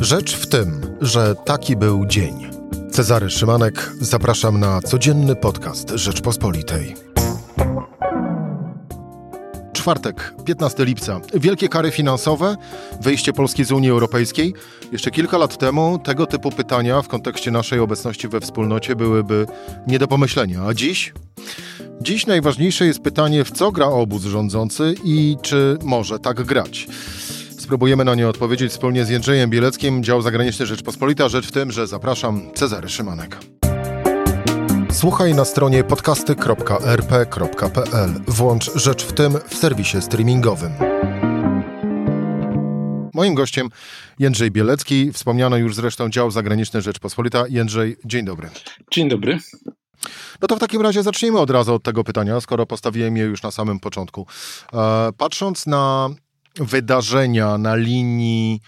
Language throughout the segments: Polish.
Rzecz w tym, że taki był dzień. Cezary Szymanek, zapraszam na codzienny podcast Rzeczpospolitej. Czwartek, 15 lipca. Wielkie kary finansowe, wyjście Polski z Unii Europejskiej. Jeszcze kilka lat temu tego typu pytania w kontekście naszej obecności we wspólnocie byłyby nie do pomyślenia. A dziś? Dziś najważniejsze jest pytanie, w co gra obóz rządzący i czy może tak grać. Spróbujemy na nie odpowiedzieć wspólnie z Jędrzejem Bieleckim, dział zagraniczny Rzeczpospolita. Rzecz w tym, że zapraszam Cezary Szymanek. Słuchaj na stronie podcasty.rp.pl. Włącz Rzecz w tym w serwisie streamingowym. Moim gościem Jędrzej Bielecki, wspomniano już zresztą dział zagraniczny Rzeczpospolita. Jędrzej, dzień dobry. Dzień dobry. No to w takim razie zacznijmy od razu od tego pytania, skoro postawiłem je już na samym początku. E, patrząc na wydarzenia na linii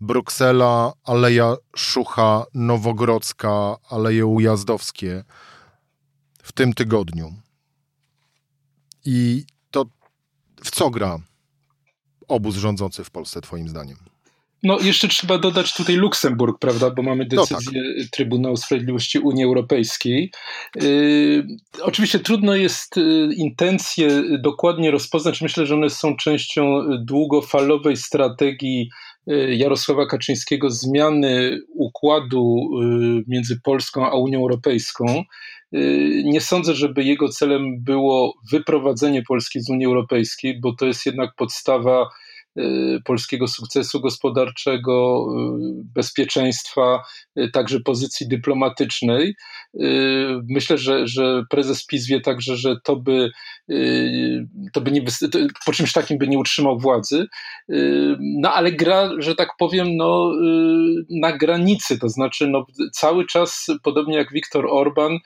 Bruksela, Aleja Szucha, Nowogrodzka, Aleje Ujazdowskie w tym tygodniu. I to w co gra obóz rządzący w Polsce, Twoim zdaniem? No, jeszcze trzeba dodać tutaj Luksemburg, prawda, bo mamy decyzję no tak. Trybunału Sprawiedliwości Unii Europejskiej. Yy, oczywiście trudno jest yy, intencje dokładnie rozpoznać. Myślę, że one są częścią długofalowej strategii yy, Jarosława Kaczyńskiego zmiany układu yy, między Polską a Unią Europejską. Nie sądzę, żeby jego celem było wyprowadzenie Polski z Unii Europejskiej, bo to jest jednak podstawa Y, polskiego sukcesu gospodarczego, y, bezpieczeństwa, y, także pozycji dyplomatycznej. Myślę, że, że prezes PiS wie także, że to by, to by nie, po czymś takim by nie utrzymał władzy. No ale gra, że tak powiem, no, na granicy, to znaczy no, cały czas, podobnie jak Viktor Orban,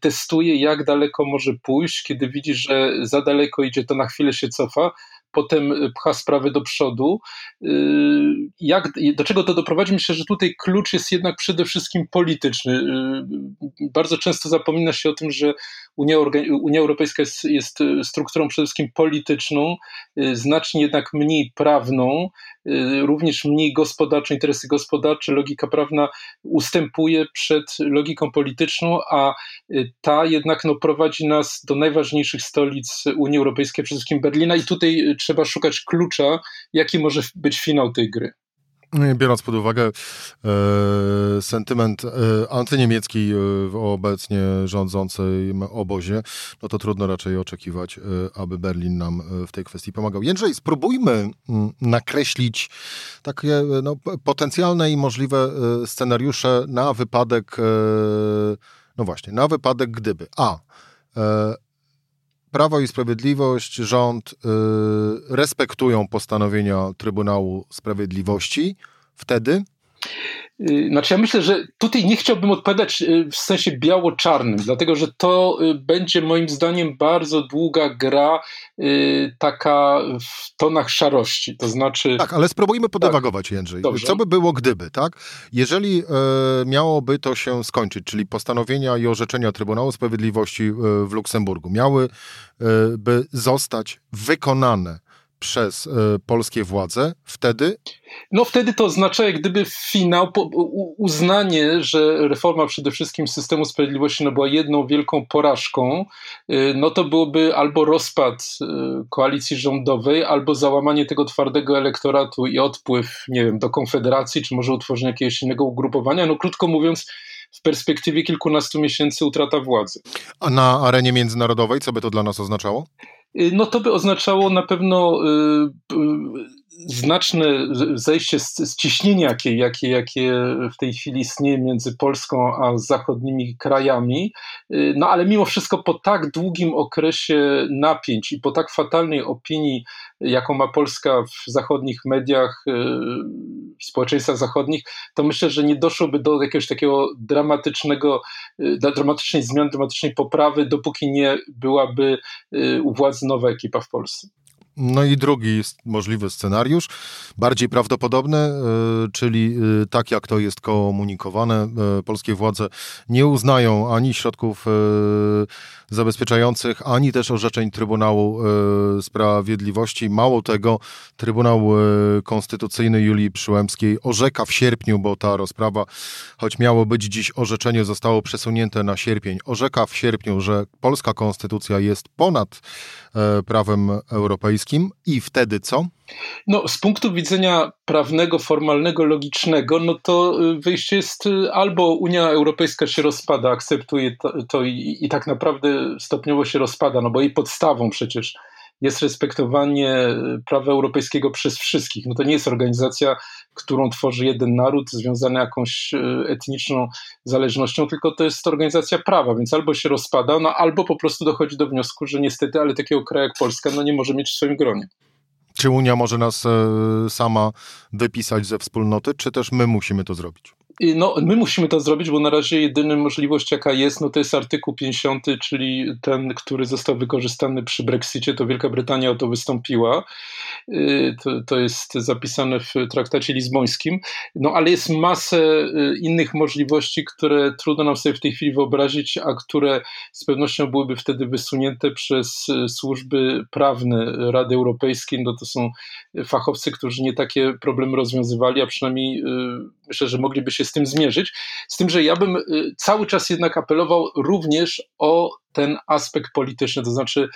testuje, jak daleko może pójść, kiedy widzi, że za daleko idzie, to na chwilę się cofa potem pcha sprawy do przodu. Y, jak, do czego to doprowadzi? Myślę, że tutaj klucz jest jednak przede wszystkim polityczny. Y, bardzo często zapomina się o tym, że Unia, Unia Europejska jest, jest strukturą przede wszystkim polityczną, y, znacznie jednak mniej prawną, również mniej gospodarczą, interesy gospodarcze, logika prawna ustępuje przed logiką polityczną, a ta jednak no, prowadzi nas do najważniejszych stolic Unii Europejskiej, przede wszystkim Berlina i tutaj trzeba szukać klucza, jaki może być finał tej gry. Biorąc pod uwagę e, sentyment e, antyniemiecki e, w obecnie rządzącym obozie, no to trudno raczej oczekiwać, e, aby Berlin nam e, w tej kwestii pomagał. Jędrzej, spróbujmy mm, nakreślić takie e, no, potencjalne i możliwe scenariusze na wypadek, no właśnie, na wypadek gdyby A. Prawo i Sprawiedliwość, rząd yy, respektują postanowienia Trybunału Sprawiedliwości, wtedy Y, znaczy, ja myślę, że tutaj nie chciałbym odpowiadać y, w sensie biało-czarnym, dlatego że to y, będzie moim zdaniem bardzo długa gra, taka w tonach szarości. To znaczy. Tak, ale spróbujmy podewagować, tak. Jędrzej. Dobrze. Co by było gdyby, tak? Jeżeli e, miałoby to się skończyć, czyli postanowienia i orzeczenia Trybunału Sprawiedliwości w Luksemburgu miały e, zostać wykonane przez y, polskie władze, wtedy? No wtedy to oznacza jak gdyby finał, uznanie, że reforma przede wszystkim systemu sprawiedliwości no, była jedną wielką porażką, y, no to byłoby albo rozpad y, koalicji rządowej, albo załamanie tego twardego elektoratu i odpływ, nie wiem, do Konfederacji, czy może utworzenie jakiegoś innego ugrupowania. No krótko mówiąc, w perspektywie kilkunastu miesięcy utrata władzy. A na arenie międzynarodowej co by to dla nas oznaczało? Y, no to by oznaczało na pewno y, y, znaczne zejście z, z ciśnienia, jakie, jakie, jakie w tej chwili istnieje między Polską a zachodnimi krajami. No ale mimo wszystko po tak długim okresie napięć i po tak fatalnej opinii, jaką ma Polska w zachodnich mediach, w społeczeństwach zachodnich, to myślę, że nie doszłoby do jakiegoś takiego dramatycznego, dramatycznej zmiany, dramatycznej poprawy, dopóki nie byłaby u władzy nowa ekipa w Polsce. No i drugi możliwy scenariusz, bardziej prawdopodobny, e, czyli e, tak jak to jest komunikowane, e, polskie władze nie uznają ani środków zabezpieczających, ani też orzeczeń Trybunału Sprawiedliwości. Mało tego, Trybunał Konstytucyjny Julii Przyłębskiej orzeka w sierpniu, bo ta rozprawa, choć miało być dziś orzeczenie, zostało przesunięte na sierpień. Orzeka w sierpniu, że polska konstytucja jest ponad prawem europejskim i wtedy co? No, z punktu widzenia prawnego, formalnego, logicznego, no to y, wyjście jest y, albo Unia Europejska się rozpada, akceptuje to, to i, i tak naprawdę stopniowo się rozpada, no bo jej podstawą przecież jest respektowanie y, prawa europejskiego przez wszystkich. No to nie jest organizacja, którą tworzy jeden naród związany jakąś etniczną zależnością, tylko to jest organizacja prawa, więc albo się rozpada, no albo po prostu dochodzi do wniosku, że niestety, ale takiego kraju jak Polska no nie może mieć w swoim gronie. Czy Unia może nas e, sama wypisać ze wspólnoty, czy też my musimy to zrobić? No, my musimy to zrobić, bo na razie jedyna możliwość, jaka jest, no to jest artykuł 50, czyli ten, który został wykorzystany przy Brexicie, to Wielka Brytania o to wystąpiła. Y, to, to jest zapisane w traktacie lizbońskim. No, ale jest masę y, innych możliwości, które trudno nam sobie w tej chwili wyobrazić, a które z pewnością byłyby wtedy wysunięte przez y, służby prawne Rady Europejskiej. No, to są fachowcy, którzy nie takie problemy rozwiązywali, a przynajmniej myślę, że mogliby się z tym zmierzyć. Z tym, że ja bym y, cały czas jednak apelował również o ten aspekt polityczny, to znaczy,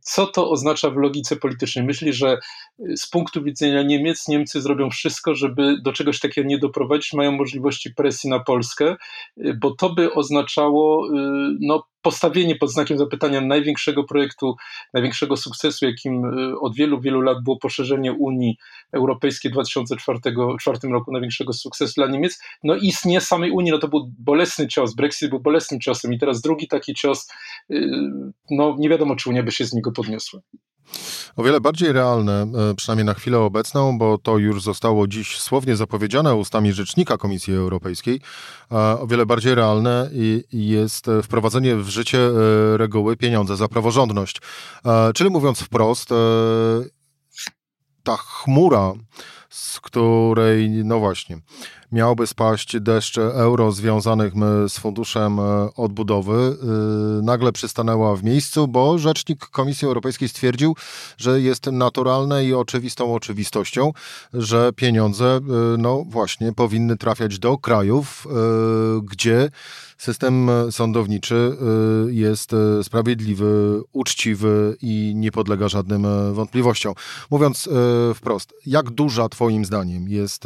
co to oznacza w logice politycznej. Myśli, że y, z punktu widzenia Niemiec, Niemcy zrobią wszystko, żeby do czegoś takiego nie doprowadzić, mają możliwości presji na Polskę, y, bo to by oznaczało no, postawienie pod znakiem zapytania największego projektu, największego sukcesu, jakim y, od wielu, wielu lat było poszerzenie Unii Europejskiej w 2004 roku, największego sukcesu dla Niemiec, no i istnienie samej Unii, no to był bolesny cios, Brexit był bolesnym ciosem i teraz drugi taki cios, y, no nie wiadomo, czy Unia by się z niego podniosła. O wiele bardziej realne, e, przynajmniej na chwilę obecną, bo to już zostało dziś słownie zapowiedziane ustami rzecznika Komisji Europejskiej, o wiele bardziej realne jest wprowadzenie w życie e, reguły pieniądze za praworządność. E, czyli mówiąc wprost, ta chmura, z której, no właśnie, miałoby spaść deszcze euro związanych z funduszem e, odbudowy, e, nagle przystanęła w miejscu, bo rzecznik Komisji Europejskiej stwierdził, że jest naturalne i oczywistą oczywistością, że pieniądze, e, no właśnie, powinny trafiać do krajów, gdzie system sądowniczy jest sprawiedliwy, uczciwy i nie podlega żadnym wątpliwościom. Mówiąc wprost, jak duża Twoim zdaniem jest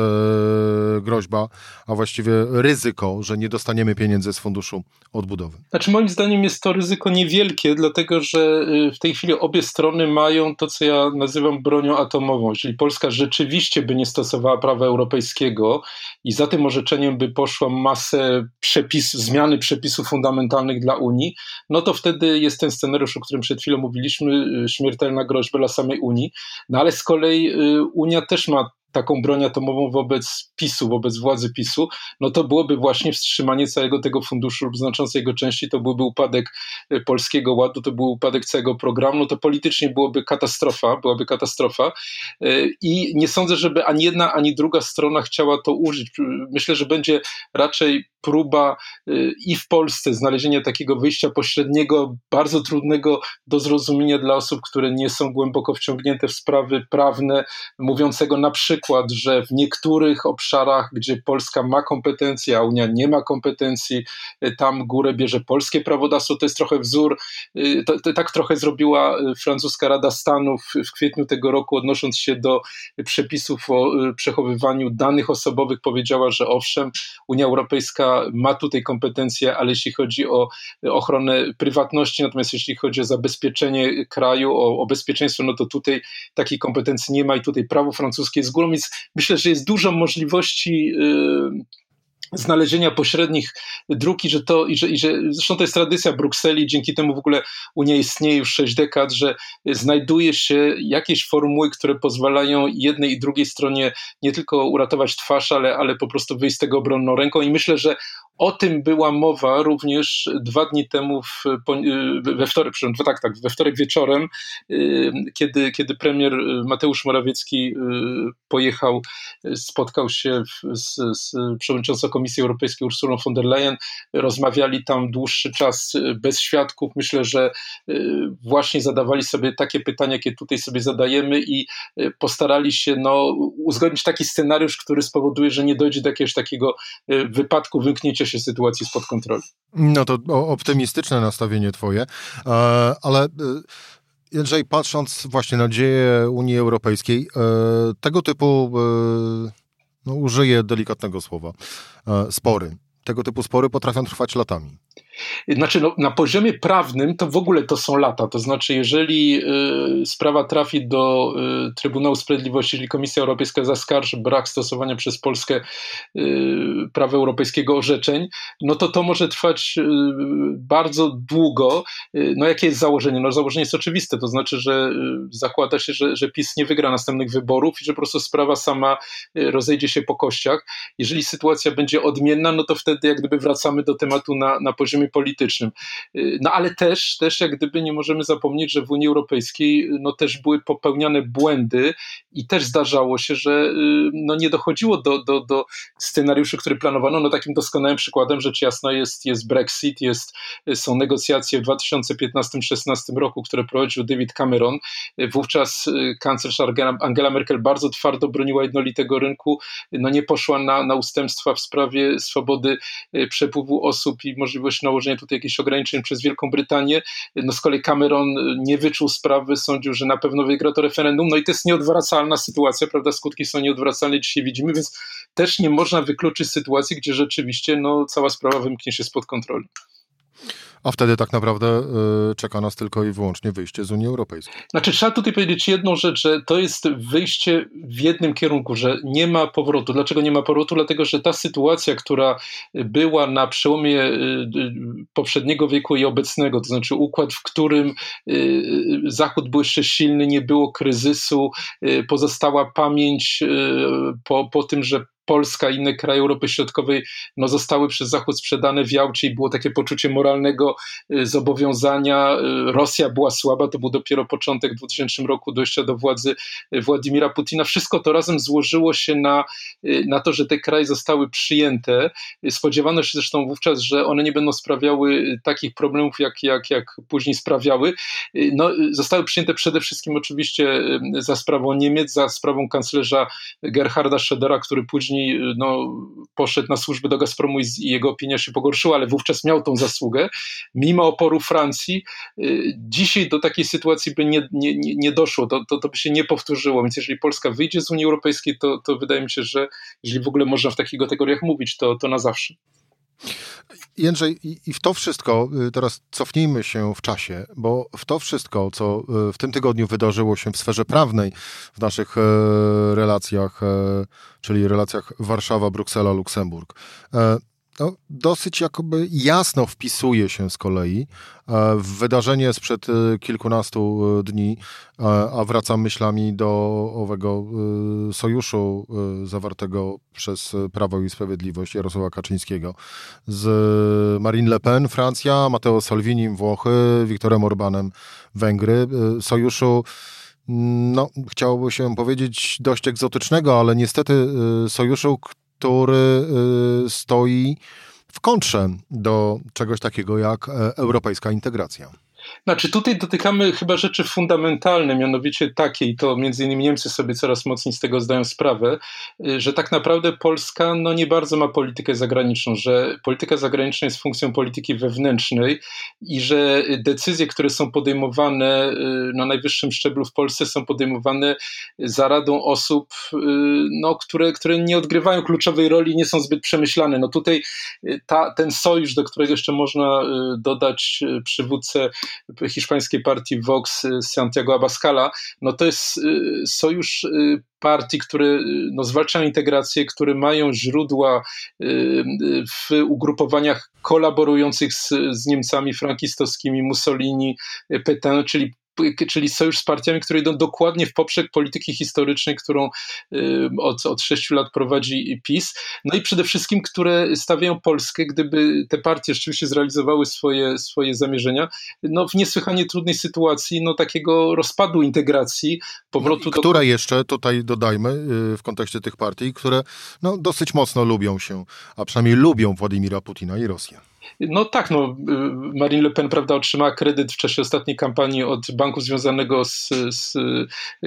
groźba a właściwie ryzyko, że nie dostaniemy pieniędzy z funduszu odbudowy? Znaczy, moim zdaniem jest to ryzyko niewielkie, dlatego że y, w tej chwili obie strony mają to, co ja nazywam bronią atomową. Jeżeli Polska rzeczywiście by nie stosowała prawa europejskiego i za tym orzeczeniem by poszła masę przepisów, zmiany przepisów fundamentalnych dla Unii, no to wtedy jest ten scenariusz, o którym przed chwilą mówiliśmy, y, śmiertelna groźba dla samej Unii. No ale z kolei y, Unia też ma taką broń atomową wobec PiSu, wobec władzy PiSu, no to byłoby właśnie wstrzymanie całego tego funduszu lub znaczącej jego części, to byłby upadek e, Polskiego Ładu, to był upadek całego programu, no to politycznie byłoby katastrofa, byłaby katastrofa. E, i nie sądzę, żeby ani jedna, ani druga strona chciała to użyć. Myślę, że będzie raczej próba y, i w Polsce znalezienia takiego wyjścia pośredniego, bardzo trudnego do zrozumienia dla osób, które nie są głęboko wciągnięte w sprawy prawne, mówiącego na przykład, że w niektórych obszarach, gdzie Polska ma kompetencje, a Unia nie ma kompetencji, y, tam górę bierze polskie prawodawstwo. To jest trochę wzór, y, to, to, tak trochę zrobiła francuska Rada Stanów w kwietniu tego roku, odnosząc się do przepisów o przechowywaniu danych osobowych, powiedziała, że owszem, Unia Europejska ma tutaj kompetencje, ale jeśli chodzi o ochronę prywatności, natomiast jeśli chodzi o zabezpieczenie kraju, o, o bezpieczeństwo, no to tutaj takiej kompetencji nie ma i tutaj prawo francuskie jest górą, więc myślę, że jest dużo możliwości. Yy, znalezienia pośrednich dróg i że to, i że, i że zresztą to jest tradycja Brukseli, dzięki temu w ogóle Unia istnieje już sześć dekad, że znajduje się jakieś formuły, które pozwalają jednej i drugiej stronie nie tylko uratować twarz, ale, ale po prostu wyjść z tego obronną ręką. I myślę, że O tym była mowa również dwa dni temu w, we wtorek, przepraszam, tak, tak, we wtorek wieczorem, kiedy, kiedy premier Mateusz Morawiecki pojechał, spotkał się z, z przewodniczącą Komisji Europejskiej Ursulą von der Leyen, rozmawiali tam dłuższy czas bez świadków. Myślę, że właśnie zadawali sobie takie pytania, jakie tutaj sobie zadajemy i postarali się no, uzgodnić taki scenariusz, który spowoduje, że nie dojdzie do jakiegoś takiego wypadku, wymknięcia się sytuacji spod kontroli. No to optymistyczne nastawienie twoje, e, ale e, Jędrzej, patrząc właśnie na dzieje Unii Europejskiej, e, tego typu, no użyję delikatnego słowa, spory, tego typu spory potrafią trwać latami. Znaczy, no, na poziomie prawnym to w ogóle to są lata. To znaczy, jeżeli y, sprawa trafi do y, Trybunału Sprawiedliwości, jeżeli Komisja Europejska zaskarży brak stosowania przez Polskę y, prawa europejskiego orzeczeń, no to to może trwać y, bardzo długo. Y, no jakie jest założenie? No założenie jest oczywiste, to znaczy, że y, zakłada się, że, że PiS nie wygra następnych wyborów i że po prostu sprawa sama rozejdzie się po kościach. Jeżeli sytuacja będzie odmienna, no to wtedy jak gdyby wracamy do tematu na, na poziomie politycznym. Y, no ale też, też jak gdyby nie możemy zapomnieć, że w Unii Europejskiej no też były popełniane błędy i też zdarzało się, że y, no nie dochodziło do, do, do scenariuszy, który planowano. No takim doskonałym przykładem rzecz jasna jest, jest Brexit, jest, są negocjacje w 2015-16 roku, które prowadził David Cameron. Wówczas y, kanclerz Angela Merkel bardzo twardo broniła jednolitego rynku, no nie poszła na, na ustępstwa w sprawie swobody przepływu osób i możliwości nałożenia tutaj jakichś ograniczeń przez Wielką Brytanię. No z kolei Cameron nie wyczuł sprawy, sądził, że na pewno wygra to referendum. No i to jest nieodwracalna sytuacja, prawda? Skutki są nieodwracalne, dzisiaj widzimy, więc też nie można wykluczyć sytuacji, gdzie rzeczywiście no, cała sprawa wymknie się spod kontroli a wtedy tak naprawdę y, czeka nas tylko i wyłącznie wyjście z Unii Europejskiej. Znaczy, trzeba tutaj powiedzieć jedną rzecz, że to jest wyjście w jednym kierunku, że nie ma powrotu. Dlaczego nie ma powrotu? Dlatego, że ta sytuacja, która była na przełomie y, y, poprzedniego wieku i obecnego, to znaczy układ, w którym Zachód był jeszcze silny, nie było kryzysu, pozostała pamięć po, po tym, że Polska i inne kraje Europy Środkowej no, zostały przez Zachód sprzedane w Jałcie i było takie poczucie moralnego y, zobowiązania. Y, Rosja była słaba, to był dopiero początek w 2000 roku dojścia do władzy y, Władimira Putina. Wszystko to razem złożyło się na, na to, że te kraje zostały przyjęte. Spodziewano się zresztą wówczas, że one nie będą sprawiały takich problemów, jak, jak, jak później sprawiały. No, zostały przyjęte przede wszystkim oczywiście za sprawą Niemiec, za sprawą kanclerza Gerharda Schrödera, który później później no, poszedł na służbę do Gazpromu i, jego opinia się pogorszyła, ale wówczas miał tą zasługę. Mimo oporu Francji, y, dzisiaj do takiej sytuacji by nie, nie, nie doszło, to, to, to by się nie powtórzyło. Więc jeżeli Polska wyjdzie z Unii Europejskiej, to, to wydaje mi się, że jeżeli w ogóle można w takich kategoriach mówić, to, to na zawsze. Jędrzej, i w to wszystko, y, teraz cofnijmy się w czasie, bo w to wszystko, co y, w tym tygodniu wydarzyło się w sferze prawnej, w naszych e, relacjach, e, czyli relacjach Warszawa-Bruksela-Luksemburg, e, no, dosyć jakoby jasno wpisuje się z kolei e, w wydarzenie sprzed e, kilkunastu e, dni, a wracam myślami do owego sojuszu zawartego przez Prawo i Sprawiedliwość Jarosława Kaczyńskiego z Marine Le Pen, Francja, Matteo Salvini, Włochy, Viktorem Orbanem, Węgry. Sojuszu no, chciałoby się powiedzieć dość egzotycznego, ale niestety sojuszu, który y, stoi w kontrze do czegoś takiego jak e, europejska integracja. Znaczy tutaj dotykamy chyba rzeczy fundamentalne, mianowicie takiej, to między innymi Niemcy sobie coraz mocniej z tego zdają sprawę, y, że tak naprawdę Polska no nie bardzo ma politykę zagraniczną, że polityka zagraniczna jest funkcją polityki wewnętrznej i że decyzje, które są podejmowane y, na najwyższym szczeblu w Polsce są podejmowane za radą osób, y, no, które, które nie odgrywają kluczowej roli, nie są zbyt przemyślane. No tutaj ta, ten sojusz, do którego jeszcze można dodać przywódcę hiszpańskiej partii Vox y, Santiago Abascala, no to jest y, sojusz y, partii, które no, zwalczają integrację, które mają źródła w ugrupowaniach kolaborujących z, z Niemcami frankistowskimi, Mussolini, Petain, czyli czyli sojusz z partiami, które idą dokładnie w poprzek polityki historycznej, którą od, od sześciu lat prowadzi PiS. No i przede wszystkim, które stawiają Polskę, gdyby te partie rzeczywiście zrealizowały swoje, swoje zamierzenia, no w niesłychanie trudnej sytuacji, no takiego rozpadu integracji, powrotu no do... Które jeszcze, tutaj dodajmy, y, w kontekście tych partii, które no, dosyć mocno lubią się, a przynajmniej lubią Władimira Putina i Rosję. No tak, no, y, Marine Le Pen prawda, otrzymała kredyt w czasie ostatniej kampanii od banku związanego z, z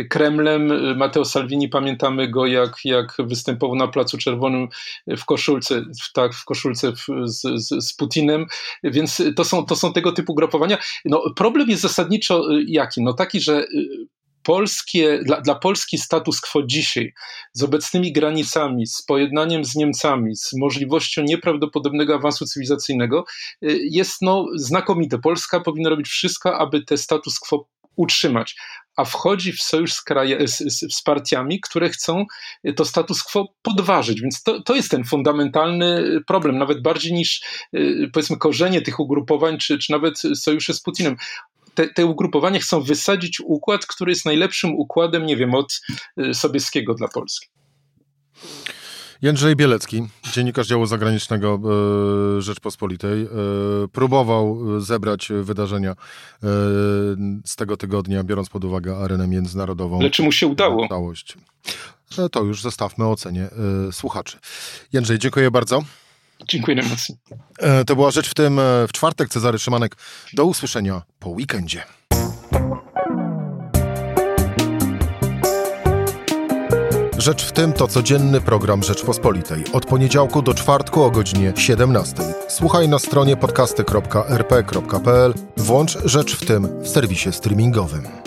Kremlem. Matteo Salvini, pamiętamy go, jak, jak występował na Placu Czerwonym w koszulce, w, tak, w koszulce w, z, z, z, Putinem, więc to są, to są tego typu grupowania. No, problem jest zasadniczo y, jaki? No taki, że y, polskie, dla, dla Polski status quo dzisiaj, z obecnymi granicami, z pojednaniem z Niemcami, z możliwością nieprawdopodobnego awansu cywilizacyjnego, y, jest no, znakomite. Polska powinna robić wszystko, aby te status quo utrzymać, a wchodzi w sojusz z, kraje, z, z, z, partiami, które chcą to status quo podważyć. Więc to, to jest ten fundamentalny problem, nawet bardziej niż y, powiedzmy korzenie tych ugrupowań, czy, czy nawet sojusze z Putinem te, te ugrupowania chcą wysadzić układ, który jest najlepszym układem, nie wiem, od y, Sobieskiego dla Polski. Jędrzej Bielecki, dziennikarz działu zagranicznego e, Rzeczpospolitej, e, próbował zebrać wydarzenia e, z tego tygodnia, biorąc pod uwagę arenę międzynarodową. Ale czy mu się udało? Całość. To już zostawmy ocenie słuchaczy. Jędrzej, dziękuję bardzo. Dziękuję najmocniej. E, to była rzecz w tym e, w czwartek. Cezary Szymanek. Do usłyszenia po weekendzie. Rzecz w tym to codzienny program Rzeczpospolitej. Od poniedziałku do czwartku o godzinie 17. Słuchaj na stronie podcasty.rp.pl. Włącz Rzecz w tym w serwisie streamingowym.